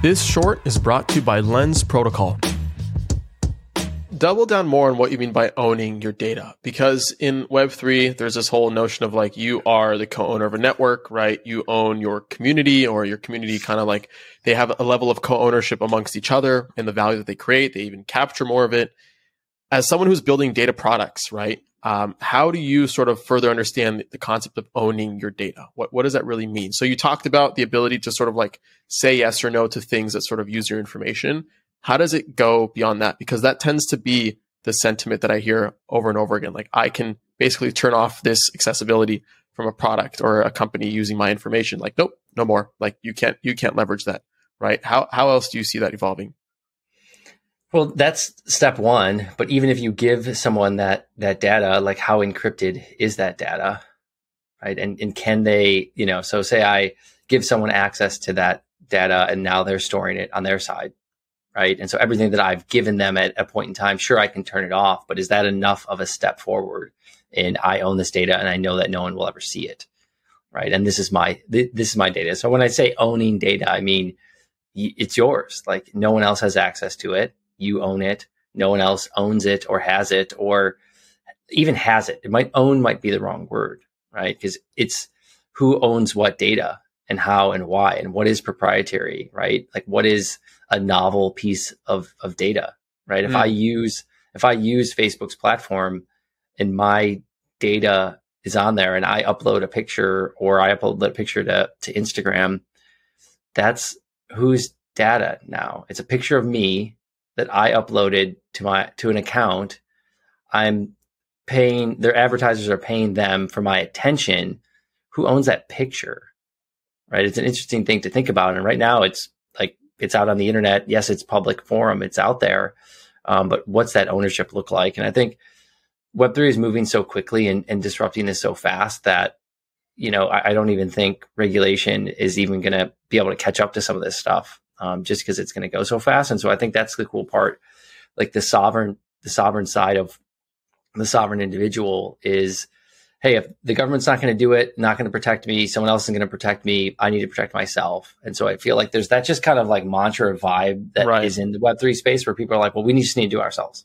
This short is brought to you by Lens Protocol. Double down more on what you mean by owning your data because in Web3, there's this whole notion of like you are the co owner of a network, right? You own your community or your community kind of like they have a level of co ownership amongst each other and the value that they create. They even capture more of it. As someone who's building data products, right? Um, how do you sort of further understand the concept of owning your data? What what does that really mean? So you talked about the ability to sort of like say yes or no to things that sort of use your information. How does it go beyond that? Because that tends to be the sentiment that I hear over and over again. Like I can basically turn off this accessibility from a product or a company using my information. Like nope, no more. Like you can't you can't leverage that, right? How how else do you see that evolving? Well, that's step one. But even if you give someone that that data, like how encrypted is that data, right? And and can they, you know, so say I give someone access to that data, and now they're storing it on their side, right? And so everything that I've given them at a point in time, sure, I can turn it off, but is that enough of a step forward? And I own this data, and I know that no one will ever see it, right? And this is my th- this is my data. So when I say owning data, I mean it's yours. Like no one else has access to it you own it. No one else owns it or has it or even has it. It might own might be the wrong word, right? Because it's who owns what data and how and why and what is proprietary, right? Like what is a novel piece of, of data, right? Mm. If I hmm. use if I use Facebook's platform and my data is on there and I upload a picture or I upload a picture to, to Instagram, that's whose data now. It's a picture of me that I uploaded to my to an account, I'm paying their advertisers are paying them for my attention. Who owns that picture? Right? It's an interesting thing to think about. And right now it's like it's out on the internet. Yes, it's public forum, it's out there. Um, but what's that ownership look like? And I think Web3 is moving so quickly and, and disrupting this so fast that, you know, I, I don't even think regulation is even going to be able to catch up to some of this stuff um, just because it's going to go so fast. And so I think that's the cool part. Like the sovereign, the sovereign side of the sovereign individual is, hey, if the government's not going to do it, not going to protect me, someone else is going to protect me. I need to protect myself. And so I feel like there's that just kind of like mantra vibe that right. is in the Web three space where people are like, well, we just need to do ourselves.